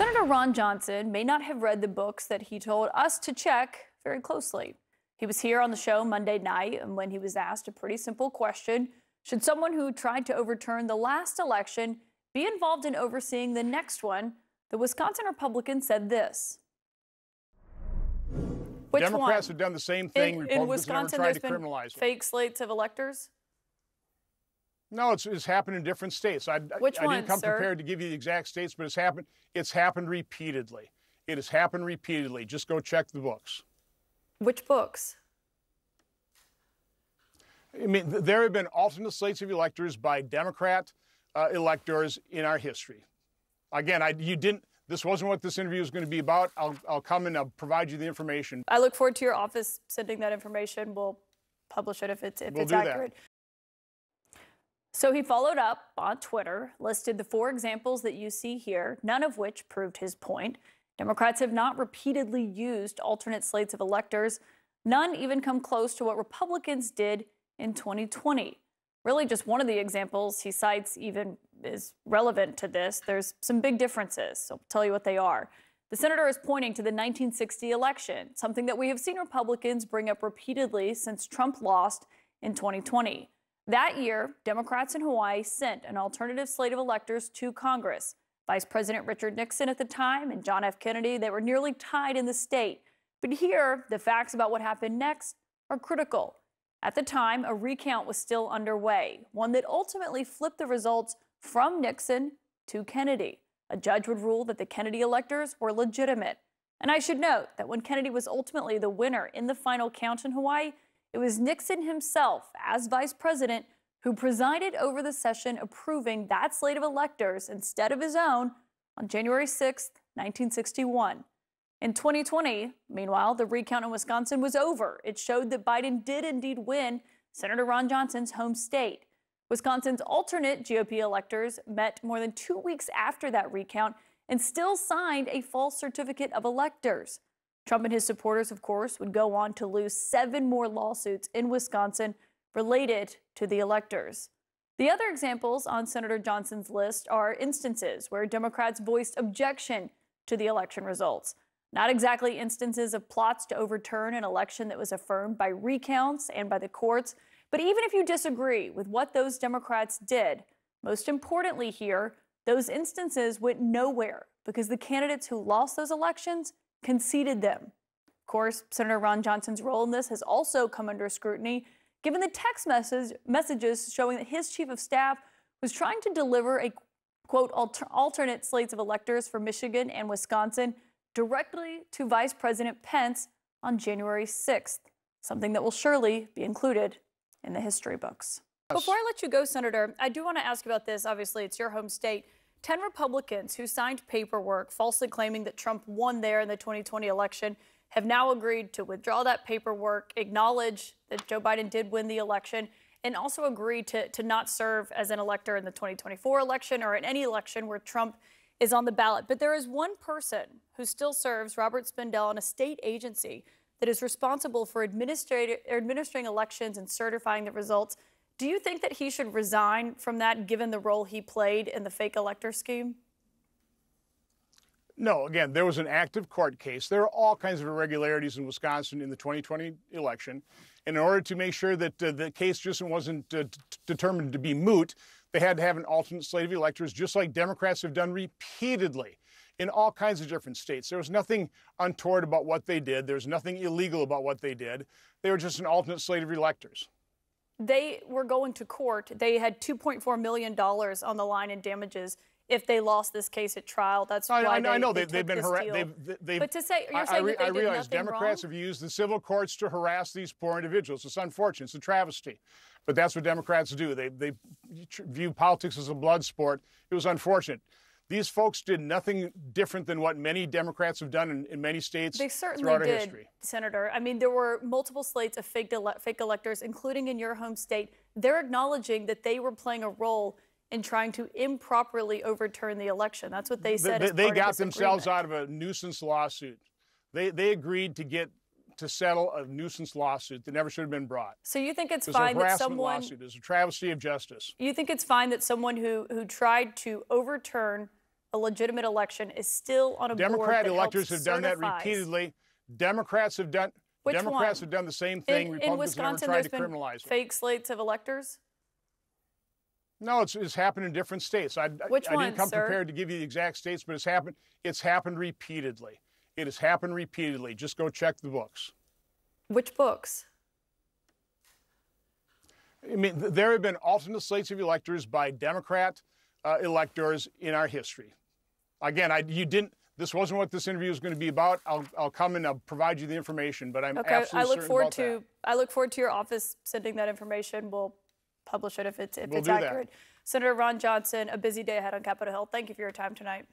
Senator Ron Johnson may not have read the books that he told us to check very closely. He was here on the show Monday night, and when he was asked a pretty simple question Should someone who tried to overturn the last election be involved in overseeing the next one? The Wisconsin Republican said this. Which Democrats one? have done the same thing. In, Republicans in Wisconsin, tried there's to been criminalize fake slates of electors? No, it's, it's happened in different states. I, Which I, I didn't come sir? prepared to give you the exact states, but it's happened. It's happened repeatedly. It has happened repeatedly. Just go check the books. Which books? I mean, there have been alternate slates of electors by Democrat uh, electors in our history. Again, I, you didn't. This wasn't what this interview is going to be about. I'll, I'll come and I'll provide you the information. I look forward to your office sending that information. We'll publish it if it's if we'll it's accurate. That. So he followed up on Twitter, listed the four examples that you see here, none of which proved his point. Democrats have not repeatedly used alternate slates of electors. None even come close to what Republicans did in 2020. Really, just one of the examples he cites even is relevant to this. There's some big differences, so I'll tell you what they are. The senator is pointing to the 1960 election, something that we have seen Republicans bring up repeatedly since Trump lost in 2020. That year, Democrats in Hawaii sent an alternative slate of electors to Congress. Vice President Richard Nixon at the time and John F. Kennedy, they were nearly tied in the state. But here, the facts about what happened next are critical. At the time, a recount was still underway, one that ultimately flipped the results from Nixon to Kennedy. A judge would rule that the Kennedy electors were legitimate. And I should note that when Kennedy was ultimately the winner in the final count in Hawaii, it was Nixon himself, as vice president, who presided over the session approving that slate of electors instead of his own on January 6, 1961. In 2020, meanwhile, the recount in Wisconsin was over. It showed that Biden did indeed win Senator Ron Johnson's home state. Wisconsin's alternate GOP electors met more than two weeks after that recount and still signed a false certificate of electors. Trump and his supporters, of course, would go on to lose seven more lawsuits in Wisconsin related to the electors. The other examples on Senator Johnson's list are instances where Democrats voiced objection to the election results. Not exactly instances of plots to overturn an election that was affirmed by recounts and by the courts. But even if you disagree with what those Democrats did, most importantly here, those instances went nowhere because the candidates who lost those elections conceded them. Of course, Senator Ron Johnson's role in this has also come under scrutiny, given the text message, messages showing that his chief of staff was trying to deliver a quote alter, alternate slates of electors for Michigan and Wisconsin directly to Vice President Pence on January 6th, something that will surely be included in the history books. Before I let you go, Senator, I do want to ask about this. Obviously, it's your home state. 10 Republicans who signed paperwork falsely claiming that Trump won there in the 2020 election have now agreed to withdraw that paperwork, acknowledge that Joe Biden did win the election, and also agree to, to not serve as an elector in the 2024 election or in any election where Trump is on the ballot. But there is one person who still serves, Robert Spindell, in a state agency that is responsible for administering elections and certifying the results. Do you think that he should resign from that given the role he played in the fake elector scheme? No, again, there was an active court case. There are all kinds of irregularities in Wisconsin in the 2020 election. And in order to make sure that uh, the case just wasn't uh, determined to be moot, they had to have an alternate slate of electors, just like Democrats have done repeatedly in all kinds of different states. There was nothing untoward about what they did. There's nothing illegal about what they did. They were just an alternate slate of electors. They were going to court. They had $2.4 million on the line in damages if they lost this case at trial. That's I, why I, they, I know they, have been harassed. They've, they've, but to say you're saying I, that they I realize Democrats wrong? have used the civil courts to harass these poor individuals. It's unfortunate. It's a travesty. But that's what Democrats do. They, they view politics as a blood sport. It was unfortunate. These folks did nothing different than what many Democrats have done in, in many states they certainly throughout did, our history. Senator. I mean, there were multiple slates of fake, ele- fake electors, including in your home state. They're acknowledging that they were playing a role in trying to improperly overturn the election. That's what they said. They, they got themselves out of a nuisance lawsuit. They, they agreed to get to settle a nuisance lawsuit that never should have been brought. So you think it's it fine a that someone lawsuit. It's a travesty of justice. You think it's fine that someone who who tried to overturn a legitimate election is still on a Democrat electors have done that repeatedly. Democrats have done. Which Democrats one? have done the same thing. In, in Republicans have never Wisconsin, tried to been criminalize it. fake slates of electors. No, it's, it's happened in different states. I, I- Which I, ones, didn't come sir? prepared to give you the exact states, but it's happened. It's happened repeatedly. It has happened repeatedly. Just go check the books. Which books? I mean, there have been alternate slates of electors by Democrat uh, electors in our history. Again, I, you didn't. This wasn't what this interview was going to be about. I'll, I'll come and I'll provide you the information, but I'm Okay, absolutely I look certain forward about to that. I look forward to your office sending that information. We'll publish it if it's if We'll it's do that. accurate. Senator Ron Johnson, a busy day ahead on Capitol Hill. Thank you for your time tonight.